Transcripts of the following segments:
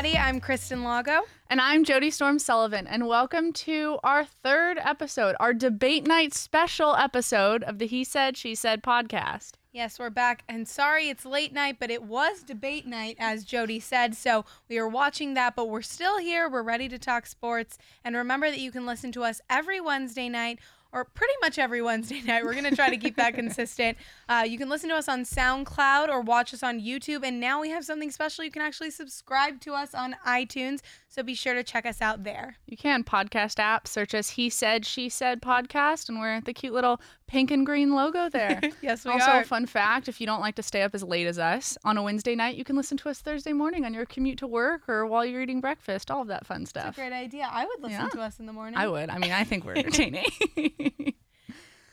everybody. I'm Kristen Lago. And I'm Jody Storm Sullivan, and welcome to our third episode, our debate night special episode of the He Said, She Said podcast. Yes, we're back. And sorry it's late night, but it was debate night, as Jody said. So we are watching that, but we're still here. We're ready to talk sports. And remember that you can listen to us every Wednesday night or pretty much every Wednesday night. We're going to try to keep that consistent. Uh, you can listen to us on SoundCloud or watch us on YouTube. And now we have something special. You can actually subscribe to us on iTunes. So be sure to check us out there. You can podcast app, search us He Said, She Said podcast, and we're the cute little pink and green logo there. yes, we also, are. Also, fun fact if you don't like to stay up as late as us on a Wednesday night, you can listen to us Thursday morning on your commute to work or while you're eating breakfast, all of that fun stuff. That's a great idea. I would listen yeah. to us in the morning. I would. I mean, I think we're entertaining.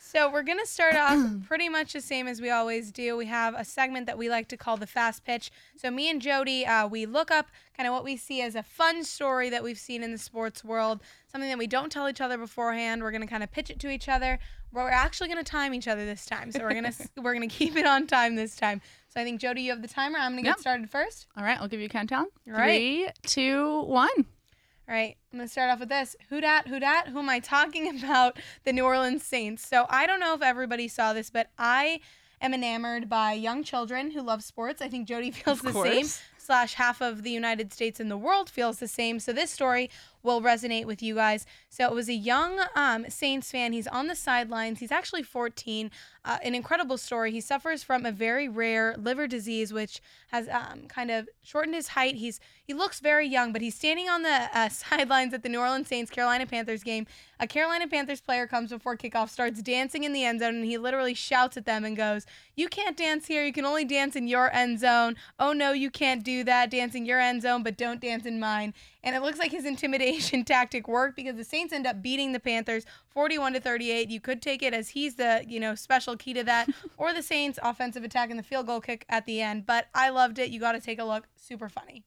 So we're going to start off pretty much the same as we always do. We have a segment that we like to call the fast pitch. So me and Jody, uh, we look up kind of what we see as a fun story that we've seen in the sports world, something that we don't tell each other beforehand. We're going to kind of pitch it to each other. We're actually going to time each other this time. So we're going to we're going to keep it on time this time. So I think Jody, you have the timer. I'm going to get yep. started first. All right, I'll give you a countdown. All right. Three, two, one. All right, I'm gonna start off with this. Who dat? Who dat? Who am I talking about? The New Orleans Saints. So I don't know if everybody saw this, but I am enamored by young children who love sports. I think Jody feels of the course. same. Slash half of the United States and the world feels the same. So this story will resonate with you guys. So it was a young um, Saints fan. He's on the sidelines. He's actually 14. Uh, an incredible story. He suffers from a very rare liver disease, which has um, kind of shortened his height. He's he looks very young, but he's standing on the uh, sidelines at the New Orleans Saints Carolina Panthers game. A Carolina Panthers player comes before kickoff, starts dancing in the end zone, and he literally shouts at them and goes, "You can't dance here. You can only dance in your end zone. Oh no, you can't do that. Dance in your end zone, but don't dance in mine." And it looks like his intimidation tactic worked because the Saints end up beating the Panthers 41 to 38. You could take it as he's the, you know, special key to that or the Saints offensive attack and the field goal kick at the end, but I loved it. You got to take a look. Super funny.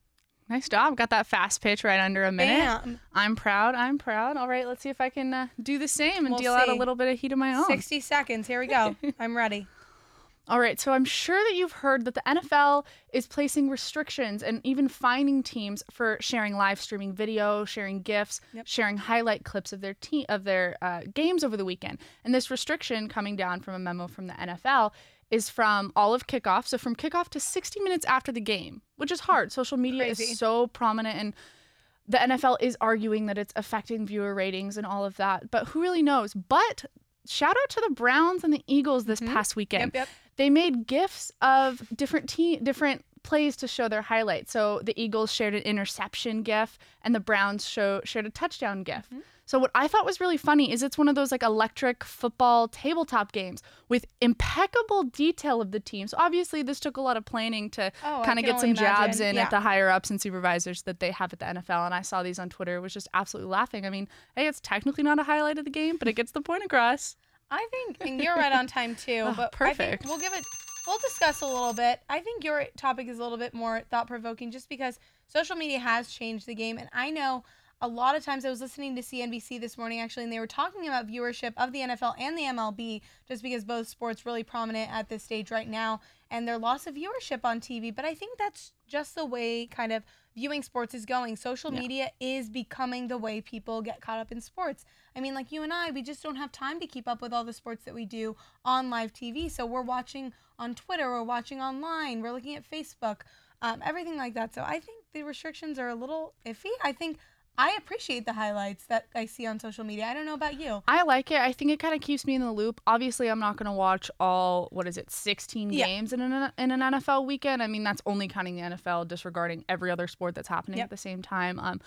Nice job. Got that fast pitch right under a minute. Bam. I'm proud. I'm proud. All right, let's see if I can uh, do the same and We'll deal out a little bit of heat of my own. 60 seconds. Here we go. I'm ready. All right, so I'm sure that you've heard that the NFL is placing restrictions and even fining teams for sharing live streaming video, sharing gifs, Yep. sharing highlight clips of their te- of their uh, games over the weekend. And this restriction coming down from a memo from the NFL is from all of kickoff, so from kickoff to 60 minutes after the game, which is hard. Social media Crazy. is so prominent and the NFL is arguing that it's affecting viewer ratings and all of that, but who really knows? But shout out to the Browns and the Eagles this Mhm. past weekend Yep, yep. they made gifts of different te- different plays to show their highlights. So the Eagles shared an interception gif and the Browns show shared a touchdown gif. Mm-hmm. So what I thought was really funny is it's one of those like electric football tabletop games with impeccable detail of the teams. Obviously this took a lot of planning to Oh, kind of get some jabs in Yeah. at the higher ups and supervisors that they have at the NFL and I saw these on Twitter It was just absolutely laughing. I mean, hey, it's technically not a highlight of the game, but it gets the point across. I think, and you're right on time too. Oh, but I think perfect. we'll give it. We'll discuss a little bit. I think your topic is a little bit more thought provoking, just because social media has changed the game, and I know a lot of times I was listening to CNBC this morning actually, and they were talking about viewership of the NFL and the MLB, just because both sports really prominent at this stage right now, and their loss of viewership on TV. But I think that's just the way kind of viewing sports is going. Social Yeah. media is becoming the way people get caught up in sports. I mean, like you and I, we just don't have time to keep up with all the sports that we do on live TV. So we're watching on Twitter, we're watching online, we're looking at Facebook, um, everything like that. So I think the restrictions are a little iffy. I think I appreciate the highlights that I see on social media. I don't know about you. I like it. I think it kind of keeps me in the loop. Obviously, I'm not going to watch all what is it, 16 Yeah. games in an in an NFL weekend. I mean, that's only counting the NFL, disregarding every other sport that's happening Yep. at the same time. Um,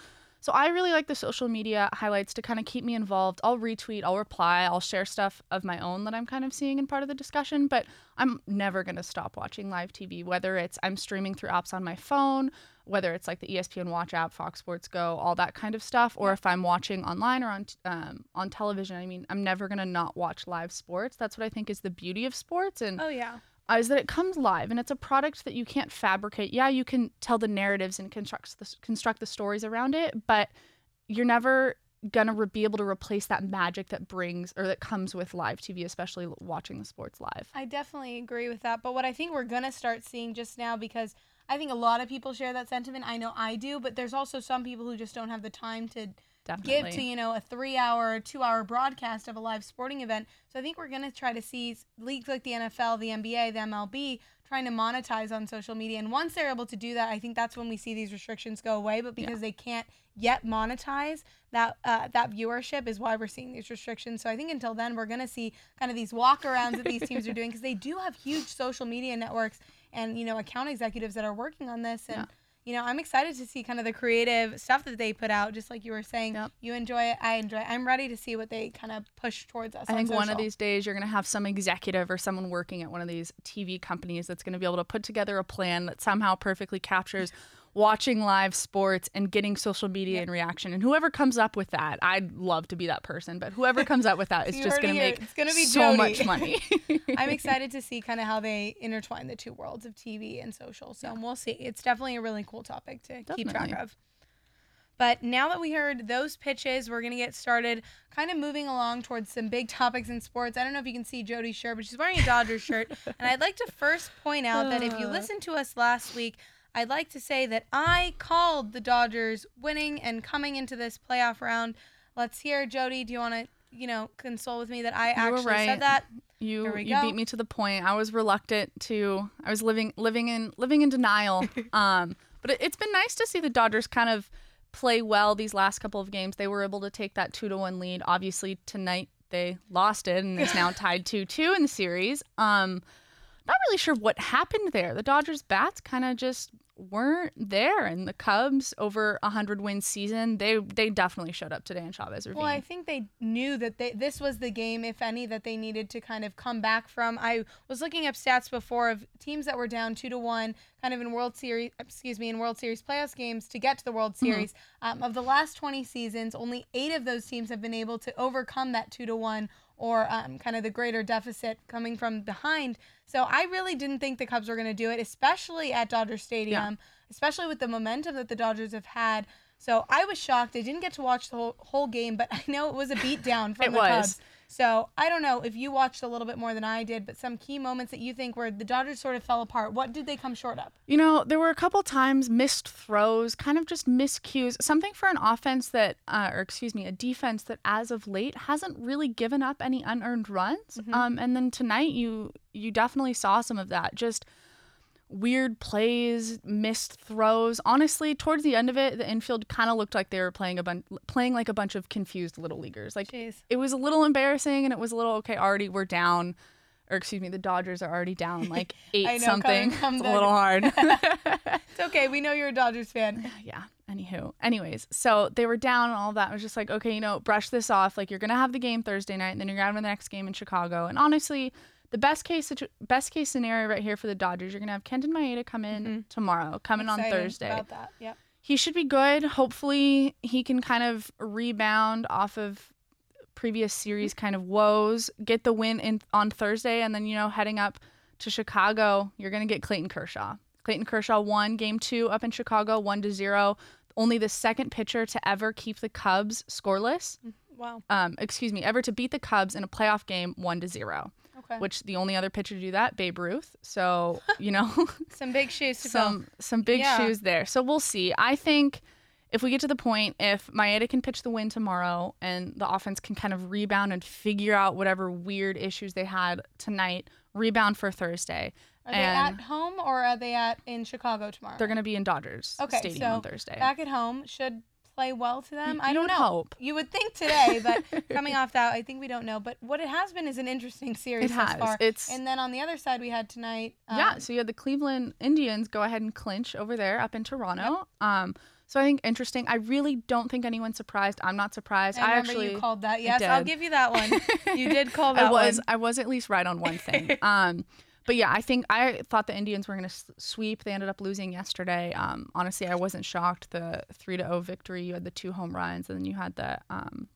so I really like the social media highlights to kind of keep me involved. I'll retweet, I'll reply, I'll share stuff of my own that I'm kind of seeing in part of the discussion. But I'm never going to stop watching live TV, whether it's I'm streaming through apps on my phone, whether it's like the ESPN Watch app, Fox Sports Go, all that kind of stuff, or if I'm watching online or on um, on television. I mean, I'm never gonna not watch live sports. That's what I think is the beauty of sports, and Oh yeah. Is that it comes live and it's a product that you can't fabricate. Yeah, you can tell the narratives and construct the, construct the stories around it, but you're never gonna re- be able to replace that magic that brings or that comes with live TV, especially watching the sports live. I definitely agree with that. But what I think we're to start seeing just now, because I think a lot of people share that sentiment. I know I do, but there's also some people who just don't have the time to Definitely. give to you know a three hour two hour broadcast of a live sporting event. So i think we're going to try to see leagues like the nfl the nba the mlb trying to monetize on social media. And once they're able to do that i think that's when we see these restrictions go away. But because they can't yet monetize that uh, that viewership is why we're seeing these restrictions. So i think until then we're going to see kind of these walkarounds that these teams are doing because they do have huge social media networks and you know account executives that are working on this. And Yeah. You know, I'm excited to see kind of the creative stuff that they put out. Just like you were saying, Yep. you enjoy it, I enjoy it. I'm ready to see what they kind of push towards us. I on think one of these days you're going to have some executive or someone working at one of these TV companies that's going to be able to put together a plan that somehow perfectly captures watching live sports and getting social media and reaction. And whoever comes up with that, I'd love to be that person, but whoever comes up with that is just going to make It's gonna be so Jody. much money. I'm excited to see kind of how they intertwine the two worlds of TV and social. So we'll see. It's definitely a really cool topic to keep track of. But now that we heard those pitches, we're going to get started kind of moving along towards some big topics in sports. I don't know if you can see Jody's shirt, but she's wearing a Dodgers shirt. And I'd like to first point out that if you Uh. listened to us last week, I'd like to say that I called the Dodgers winning and coming into this playoff round. Let's hear, Jody. Do you want to, you know, console with me that I actually right. said that? You you go. beat me to the point. I was reluctant to. I was living living in living in denial. um, but it, it's been nice to see the Dodgers kind of play well these last couple of games. They were able to take that two to one lead. Obviously tonight they lost it and it's now tied two two in the series. Um, not really sure what happened there. The Dodgers bats kind of just weren't there, and the Cubs over a hundred win season. They they definitely showed up today in Chavez Ravine. Well, I think they knew that they, this was the game, if any, that they needed to kind of come back from. I was looking up stats before of teams that were down two to one, kind of in World Series, excuse me, in World Series playoffs games to get to the World Series. Um, of the last 20 seasons, only eight of those teams have been able to overcome that two to one or um, kind of the greater deficit coming from behind. So I really didn't think the Cubs were going to do it, especially at Dodger Stadium, especially with the momentum that the Dodgers have had. So I was shocked. I didn't get to watch the whole, whole game, but I know it was a beatdown from It the was. Cubs. So I don't know if you watched a little bit more than I did, but some key moments that you think where the Dodgers sort of fell apart. What did they come short of? You know, there were a couple times missed throws, kind of just miscues. Something for an offense that, uh, or excuse me, a defense that as of late hasn't really given up any unearned runs. Um, and then tonight, you you definitely saw some of that. Just weird plays, missed throws. Honestly, towards the end of it, the infield kind of looked like they were playing a bunch, playing like a bunch of confused little leaguers. Like Jeez. it was a little embarrassing, and it was a little okay. Already we're down. Or excuse me, the Dodgers are already down like eight know, something. It's a little hard. It's okay. We know you're a Dodgers fan. yeah. Anywho, anyways, so they were down and all that. I was just like, okay, you know, brush this off. Like you're gonna have the game Thursday night, and then you're gonna have the next game in Chicago. And honestly, the best case situ- best case scenario right here for the Dodgers, you're gonna have Kenta Maeda come in mm-hmm. tomorrow, coming on Excited Thursday. About that. Yep. He should be good. Hopefully, he can kind of rebound off of previous series mm-hmm. kind of woes, get the win in on Thursday, and then you know heading up to Chicago, you're gonna get Clayton Kershaw. Clayton Kershaw won game two up in Chicago, one to zero. Only the second pitcher to ever keep the Cubs scoreless. Mm-hmm. Wow. Um, excuse me, ever to beat the Cubs in a playoff game, one to zero. Okay. Which the only other pitcher to do that, Babe Ruth. So you know, Some big shoes to fill. some some big Yeah. shoes there. So we'll see. I think if we get to the point, if Maeda can pitch the win tomorrow and the offense can kind of rebound and figure out whatever weird issues they had tonight, rebound for Thursday. Are they at home or are they at in Chicago tomorrow? they're going to be in Dodgers Okay, Stadium so on Thursday. back at home should play well to them. Y- I you don't know. hope. You would think today, but coming off that, I think we don't know. But what it has been is an interesting series It has. far. It's- and then on the other side, we had tonight. Um, yeah, so you had the Cleveland Indians go ahead and clinch over there up in Toronto. Um, so I think interesting. I really don't think anyone's surprised. I'm not surprised. I, remember actually you called that. Yes, I'll give you that one. You did call that I was one. I was at least right on one thing. um, but yeah, I think I thought the Indians were going to sweep. They ended up losing yesterday. Um, honestly, I wasn't shocked. The three to zero victory. You had the two home runs, and then you had the um,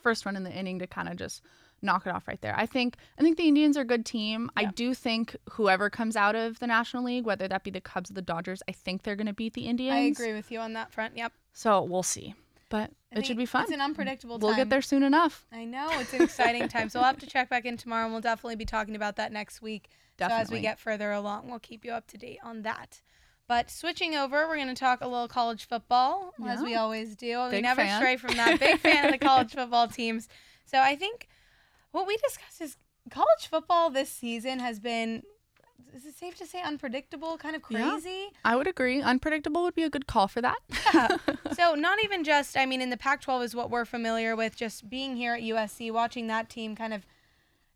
first run in the inning to kind of just knock it off right there. I think I think the Indians are a good team. I do think whoever comes out of the National League, whether that be the Cubs or the Dodgers, I think they're going to beat the Indians. I agree with you on that front. Yep. So we'll see. But I it should be fun. It's an unpredictable We'll time. get there soon enough. I know it's an exciting time. So we'll have to check back in tomorrow, and we'll definitely be talking about that next week. So as we get further along, we'll keep you up to date on that. But switching over, we're going to talk a little college football, as we always do. we never fan. stray from that. Big fan of the college football teams. So I think what we discussed is college football this season has been, is it safe to say, unpredictable, kind of Yeah. crazy? I would agree. Unpredictable would be a good call for that. Yeah. so not even just I mean in the Pac-12 is what we're familiar with just being here at USC watching that team kind of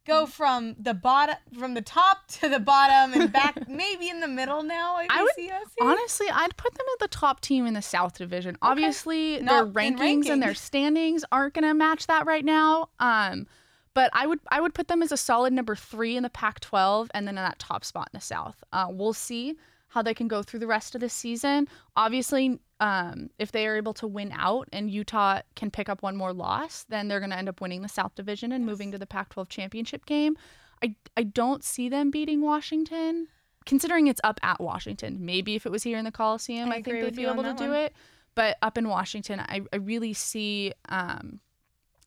go from the bottom from the top to the bottom and back maybe in the middle now I, I would-. Honestly, I'd put them at the top team in the South Division. Obviously, Not their in rankings and their standings aren't going to match that right now. Um, but I would I would put them as a solid number three in the Pac-12, and then in that top spot in the South. Uh, we'll see how they can go through the rest of the season. Obviously, um, if they are able to win out and Utah can pick up one more loss, then they're going to end up winning the South Division and moving to the Pac-12 championship game. I I don't see them beating Washington considering it's up at Washington, maybe if it was here in the Coliseum, I I, think they'd be able to do one. it. But up in Washington, I, I really see um,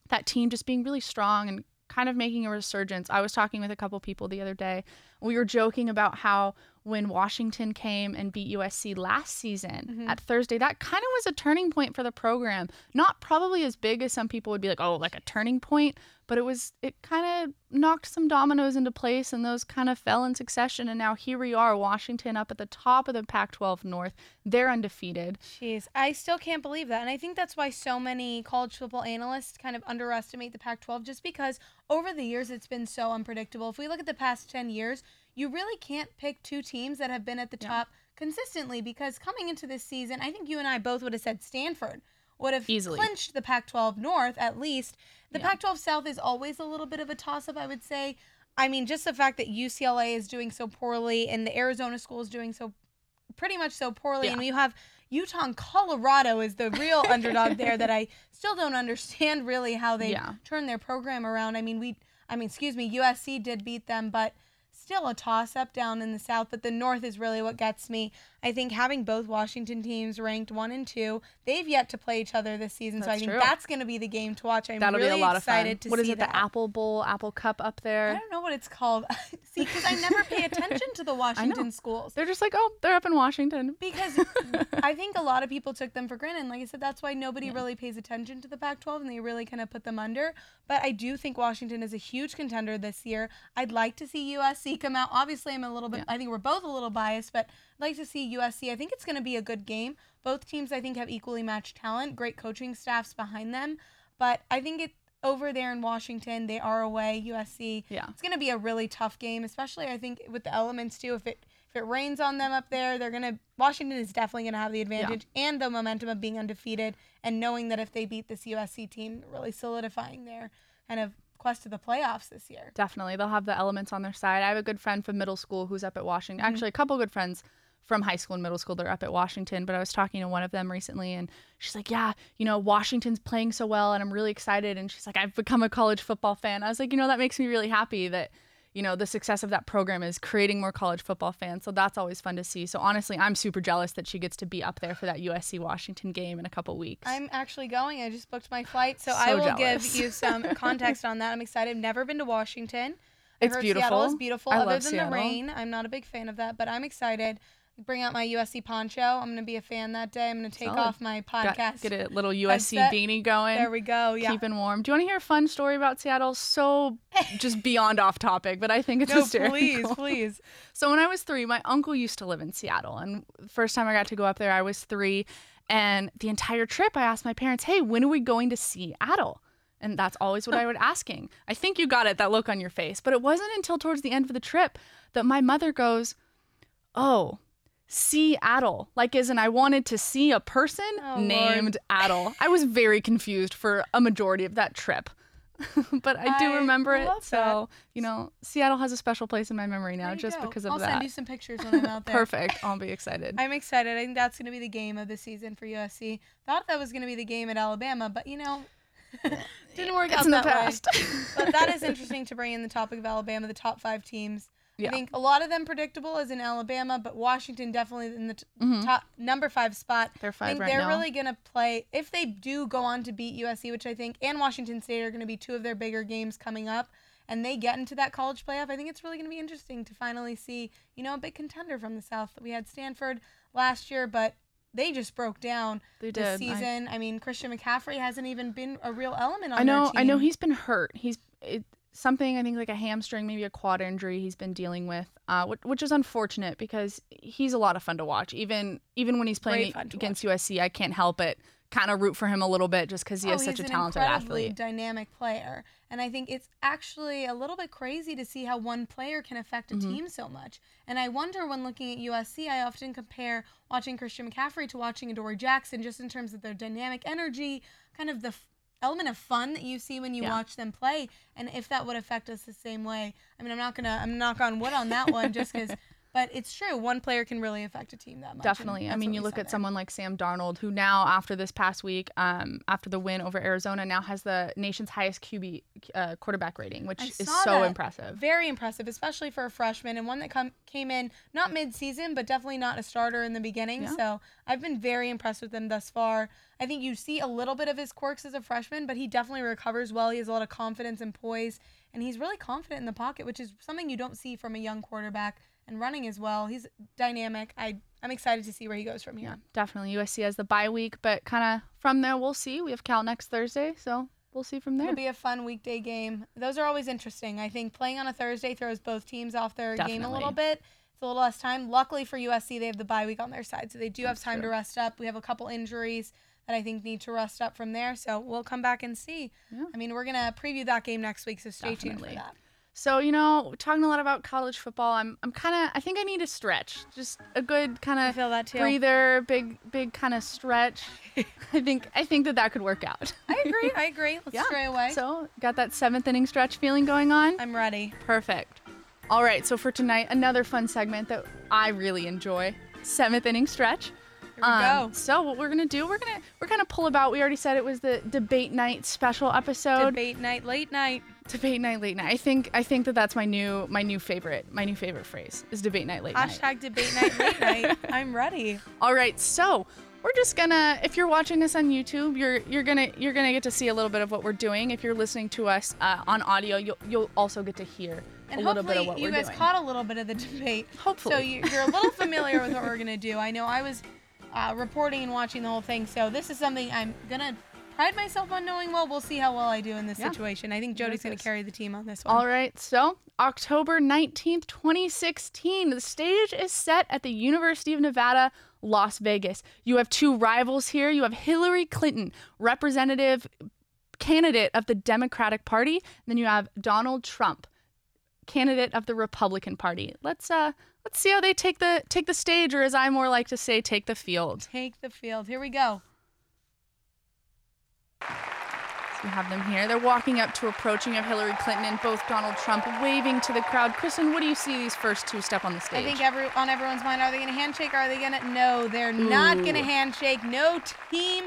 that team just being really strong and kind of making a resurgence. I was talking with a couple people the other day. We were joking about how when Washington came and beat USC last season Mhm. at Thursday, that kind of was a turning point for the program. Not probably as big as some people would be like, oh, like a turning point, but it was it kind of knocked some dominoes into place and those kind of fell in succession and now here we are Washington up at the top of the Pac-12 North they're undefeated Jeez, I still can't believe that. And I think that's why so many college football analysts kind of underestimate the Pac 12 just because over the years it's been so unpredictable. If we look at the past 10 years, you really can't pick two teams that have been at the Yeah. top consistently because coming into this season, I think you and I both would have said Stanford would have Easily. clinched the Pac 12 North at least. The Yeah. Pac 12 South is always a little bit of a toss up, I would say. I mean, just the fact that UCLA is doing so poorly and the Arizona school is doing so pretty much so poorly, Yeah. and you have Utah and Colorado is the real underdog there that I still don't understand really how they Yeah. turned their program around. I mean, we, I mean, excuse me, USC did beat them, but still a toss up down in the South. But the North is really what gets me. I think having both Washington teams ranked one and two, they've yet to play each other this season, so I think true. that's going to be the game to watch. I'm that'll really be a lot of excited fun to what is see it that. the Apple Bowl Apple Cup up there. I don't know what it's called. see, because I never pay attention to the Washington schools. they're just like oh they're up in Washington because I think a lot of people took them for granted. And like I said, that's why nobody Yeah. really pays attention to the Pac 12 and they really kind of put them under. But I do think Washington is a huge contender this year. I'd like to see USC come out. Obviously, I'm a little bit, Yeah. I think we're both a little biased, but I'd like to see USC. I think it's going to be a good game. Both teams, I think, have equally matched talent, great coaching staffs behind them. But I think it over there in Washington, they are away, USC yeah it's going to be a really tough game, especially I think with the elements too. If it if it rains on them up there, they're gonna Washington is definitely gonna have the advantage and the momentum of being undefeated and knowing that if they beat this USC team, really solidifying their kind of quest to the playoffs this year. Definitely. They'll have the elements on their side. I have a good friend from middle school who's up at Washington. Mhm. Actually, a couple good friends from high school and middle school. They're up at Washington, but I was talking to one of them recently and she's like, Yeah, you know, Washington's playing so well and I'm really excited. And she's like, I've become a college football fan. I was like, You know, that makes me really happy that, you know, the success of that program is creating more college football fans. So that's always fun to see. So honestly, I'm super jealous that she gets to be up there for that USC Washington game in a couple weeks. I'm actually going. I just booked my flight, so, So I will jealous. give you some context on that. I'm excited. I've never been to Washington. I It's heard Seattle is beautiful. beautiful. I Other than Seattle. the rain, I'm not a big fan of that, but I'm excited. Bring out my USC poncho. I'm gonna be a fan that day. I'm gonna take Solid. off my Got- podcast. get a little USC headset. beanie going. There we go. Yeah. keeping warm. Do you want to hear a fun story about Seattle? So just beyond off topic, but I think it's no, hysterical. please, please. So when I was three, my uncle used to live in Seattle, and the first time I got to go up there, I was three, and the entire trip, I asked my parents, "Hey, when are we going to Seattle?" And that's always what I would asking. I think you got it, that look on your face, but it wasn't until towards the end of the trip that my mother goes, "Oh." Seattle, like as in I wanted to see a person Oh, Lord. named Adel. I was very confused for a majority of that trip. but I do I remember it. love So, you know, Seattle has a special place in my memory now just go. because of that. I'll send you some pictures when I'm out there. Perfect. I'll be excited. I'm excited. I think that's going to be the game of the season for USC. Thought that was going to be the game at Alabama, but you know, didn't work it's out in the that way. past. But that is interesting to bring in the topic of Alabama, the top five teams. Yeah. I think a lot of them predictable as in Alabama, but Washington definitely in the t- Mhm. top number five spot. They're five I think right they're now. really going to play if they do go on to beat USC, which I think and Washington State are going to be two of their bigger games coming up. and they get into that college playoff, I think it's really going to be interesting to finally see, you know, a big contender from the South. We had Stanford last year, but they just broke down They this did. Season. I, mean, Christian McCaffrey hasn't even been a real element on I know. I know he's been hurt. He's it, something. I think like a hamstring, maybe a quad injury. He's been dealing with, uh, which, which is unfortunate because he's a lot of fun to watch. Even even when he's playing Great fun to against USC, I can't help but kind of root for him a little bit just because he oh, is such a talented athlete. dynamic player. And I think it's actually a little bit crazy to see how one player can affect a Mm-hmm. team so much. And I wonder when looking at USC, I often compare watching Christian McCaffrey to watching Adoree Jackson just in terms of their dynamic energy, kind of the f- element of fun that you see when you Yeah. watch them play. And if that would affect us the same way, I mean, I'm not to, I'm knock on wood on that one just because, but it's true. One player can really affect a team that much. Definitely. I mean, you look at there. someone like Sam Darnold, who now, after this past week, um, after the win over Arizona, now has the nation's highest QB uh, quarterback rating, which I is so that. impressive. Very impressive, especially for a freshman and one that come, came in not mid-season, but definitely not a starter in the beginning. Yeah. So I've been very impressed with him thus far. I think you see a little bit of his quirks as a freshman, but he definitely recovers well. He has a lot of confidence and poise, and he's really confident in the pocket, which is something you don't see from a young quarterback. And running as well, he's dynamic. I I'm excited to see where he goes from here. Yeah, definitely. USC has the bye week, but kind of from there, we'll see. We have Cal next Thursday, so we'll see from there. It'll be a fun weekday game. Those are always interesting. I think playing on a Thursday throws both teams off their game a little Definitely. bit. It's a little less time. Luckily for USC, they have the bye week on their side, so they do have That's time to rest up. We have a couple injuries that I think need to rest up from there, so we'll come back and see. Yeah. I mean, we're gonna preview that game next week, so stay tuned for that. So you know, talking a lot about college football. I'm I'm kind of I think I need a stretch, just a good kind of feel that too. breather, big big kind of stretch. I think I think that that could work out. I agree. I agree. Let's Yeah. stray away. So got that seventh inning stretch feeling going on. I'm ready. Perfect. All right, so for tonight, another fun segment that I really enjoy, seventh inning stretch. Here we um, go. So what we're gonna do, we're gonna we're gonna pull about. We already said it was the debate night special episode. Debate night, late night. Debate night, late night. I think I think that that's my new my new favorite my new favorite phrase is debate night, late night. Hashtag debate night, late night. I'm ready. All right, so we're just gonna if you're watching us on YouTube, you're you're gonna you're gonna get to see a little bit of what we're doing. If you're listening to us uh, on audio, you'll you'll also get to hear And a little bit of what we're doing. Hopefully, you guys caught a little bit of the debate. Hopefully. So you, you're a little familiar with what we're gonna do. I know I was uh, reporting and watching the whole thing, so this is something I'm gonna pride myself on knowing well. We'll see how well I do in this Yeah. situation. I think Jody's gonna carry the team on this one. All right, so October 19th, 2016, the stage is set at the University of Nevada, Las Vegas. You have two rivals here. You have Hillary Clinton, representative candidate of the Democratic Party, and then you have Donald Trump, candidate of the Republican Party. Let's uh let's see how they take the take the stage or as I more like to say take the field. Take the field. Here we go. So we have them here. They're walking up to approaching of Hillary Clinton and both Donald Trump waving to the crowd. Kristen, what do you see these first two step on the stage? I think every on everyone's mind, are they gonna handshake? Are they gonna? No, they're not gonna handshake. No team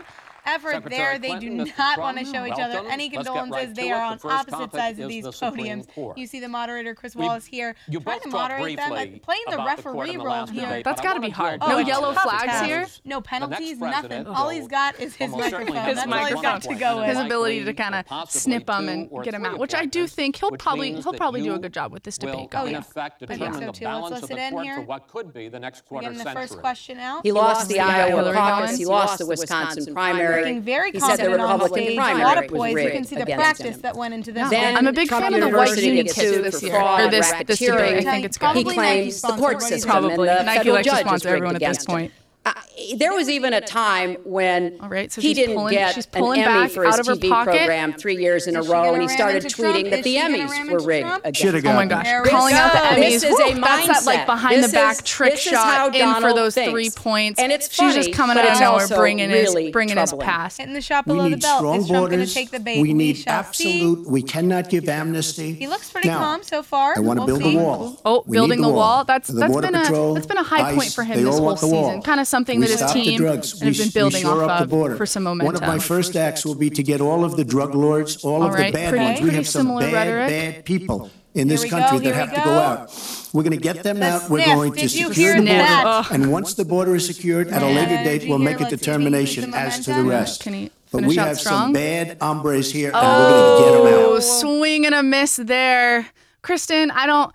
effort Secretary there. They Clinton, do Mr. not want to show each other any condolences. right they are it. on The opposite sides of these the podiums. You see the moderator Chris We- Wallace here you trying to moderate them, playing the about the court referee the role last here. debate, That's but I gotta be hard. drill No yellow flags here? No penalties, nothing. Oh. All he's got is his almost certainly microphone. That's all he's least got to go with. his ability to kind of snip them and get them out, which I do think he'll probably he'll probably do a good job with this debate Oh, in going. yeah. effect, I think determine so, too. Let's listen in here. what could be the next quarter getting the century. first question out. He lost the Iowa caucus. He lost the Wisconsin primary. Looking very He said the confident on Republican stage. A lot of was poise. You can see the practice him. that went into this. Then I'm a big Trump fan of the white University uni gets this year, fraud, or this this debate. I think it's He good. Probably Nike claims the court what he's system and Probably. the Nike federal likes judge is rigged everyone at this against him. Point. Uh, there was even a time when All right, so he didn't pulling- get she's an pulling Emmy for his out of her TV pocket. program three years in a row, and he started into Trump? tweeting that the Emmys were rigged Trump? against Shoulda him. got Oh my gosh, There we calling out the. Emmys. This is Woo, a That's that like behind This the back is- trick shot how in for Donald those three points. And it's She's just coming out of it's nowhere, bringing really his bringing his troubling. pass. Hitting the shot We below the need belt. strong Is Trump borders. take the bait? We need shall see. absolute. We cannot give amnesty. He looks pretty Now, calm so far. I want to build a wall. Oh, building need the wall. That's The that's Border been a that's been a high point for him this whole want the wall. season. Kind of something we that his stop the team drugs. has we, been building shore off up the of border. for some One of my first acts will be to get all of the drug lords, all, All of the bad pretty- ones. We have some bad, rhetoric. bad people in this we go, country that we have to go. go out. We're going to get them The out. We're going to Did you secure the border. that? And once the border is secured, at a later date, we'll make a determination as to the rest. But we have strong. some bad hombres here, and we're going to get oh, them Oh, out. swing and a miss there. Kristen, I don't.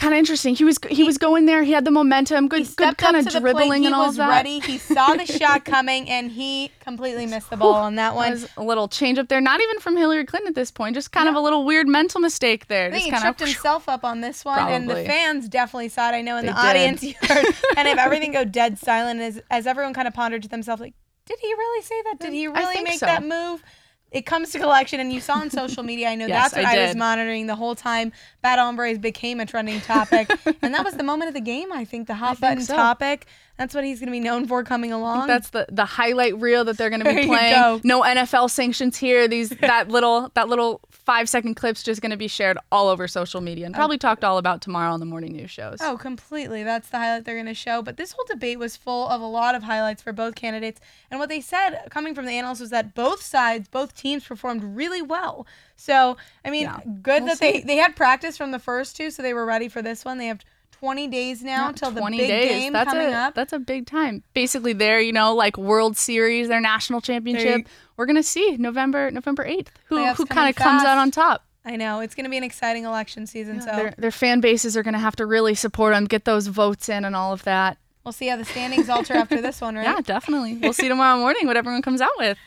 Kind of interesting. He was he was going there. He had the momentum. Good good kind of to the plate. dribbling and all was that. ready. He saw the shot coming, and he completely missed the ball on that one. was a little change up there. Not even from Hillary Clinton at this point. Just kind of a little weird mental mistake there. I think Just he kind tripped of. himself up on this one, and the fans definitely saw it. I know in They the did. audience, you heard kind of everything go dead silent as as everyone kind of pondered to themselves, like, did he really say that? Did he really make so. that move? It comes to collection, and you saw on social media. I know Yes, that's what I I, was monitoring the whole time. Bad hombres became a trending topic, and that was the moment of the game. I think the hot think button so. topic. That's what he's going to be known for coming along. That's the the highlight reel that they're going to There be you playing. go. No NFL sanctions here. These that little that little five second clips just going to be shared all over social media and oh. probably talked all about tomorrow on the morning news shows. Oh, completely. That's the highlight they're going to show. But this whole debate was full of a lot of highlights for both candidates. And what they said, coming from the analysts, was that both sides, both teams performed really well. So, I mean, Yeah. good We'll that they, they had practice from the first two, so they were ready for this one. They have 20 days now Yeah, until the big game that's coming a, up. That's a big time. Basically, their you know like World Series, their national championship. We're gonna see November November eighth. Who who kind of comes out on top? I know. It's going to be an exciting election season. so Their their fan bases are gonna have to really support them, get those votes in, and all of that. we'll see how the standings alter after this one, right? Yeah, definitely. We'll see tomorrow morning what everyone comes out with.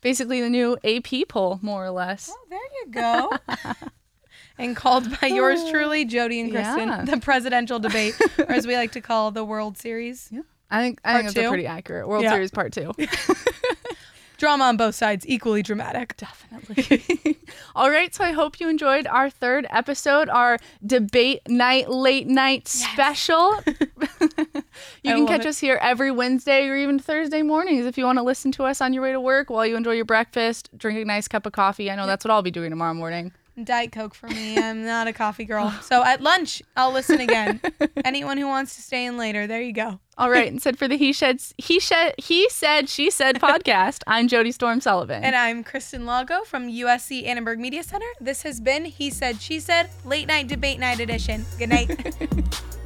Basically, the new AP poll, more or less. Oh, there you go. and called by yours oh. truly, Jody and Kristen, Yeah. the presidential debate, or as we like to call the World Series. Yeah, I think I Part think that's a pretty accurate World Yeah. Series part two. Drama on both sides, equally dramatic. Definitely. All right, so I hope you enjoyed our third episode, our debate night, late night special. you I can catch it. us here every Wednesday or even Thursday mornings if you want to listen to us on your way to work while you enjoy your breakfast, drink a nice cup of coffee. I know that's what I'll be doing tomorrow morning. Diet Coke for me. I'm not a coffee girl. So at lunch, I'll listen again. Anyone who wants to stay in later, there you go. All right, and said for the he said he said he said she said podcast. I'm Jody Storm Sullivan. And I'm Kristen Lago from USC Annenberg Media Center. This has been He Said, She Said, Late Night Debate Night Edition. Good night.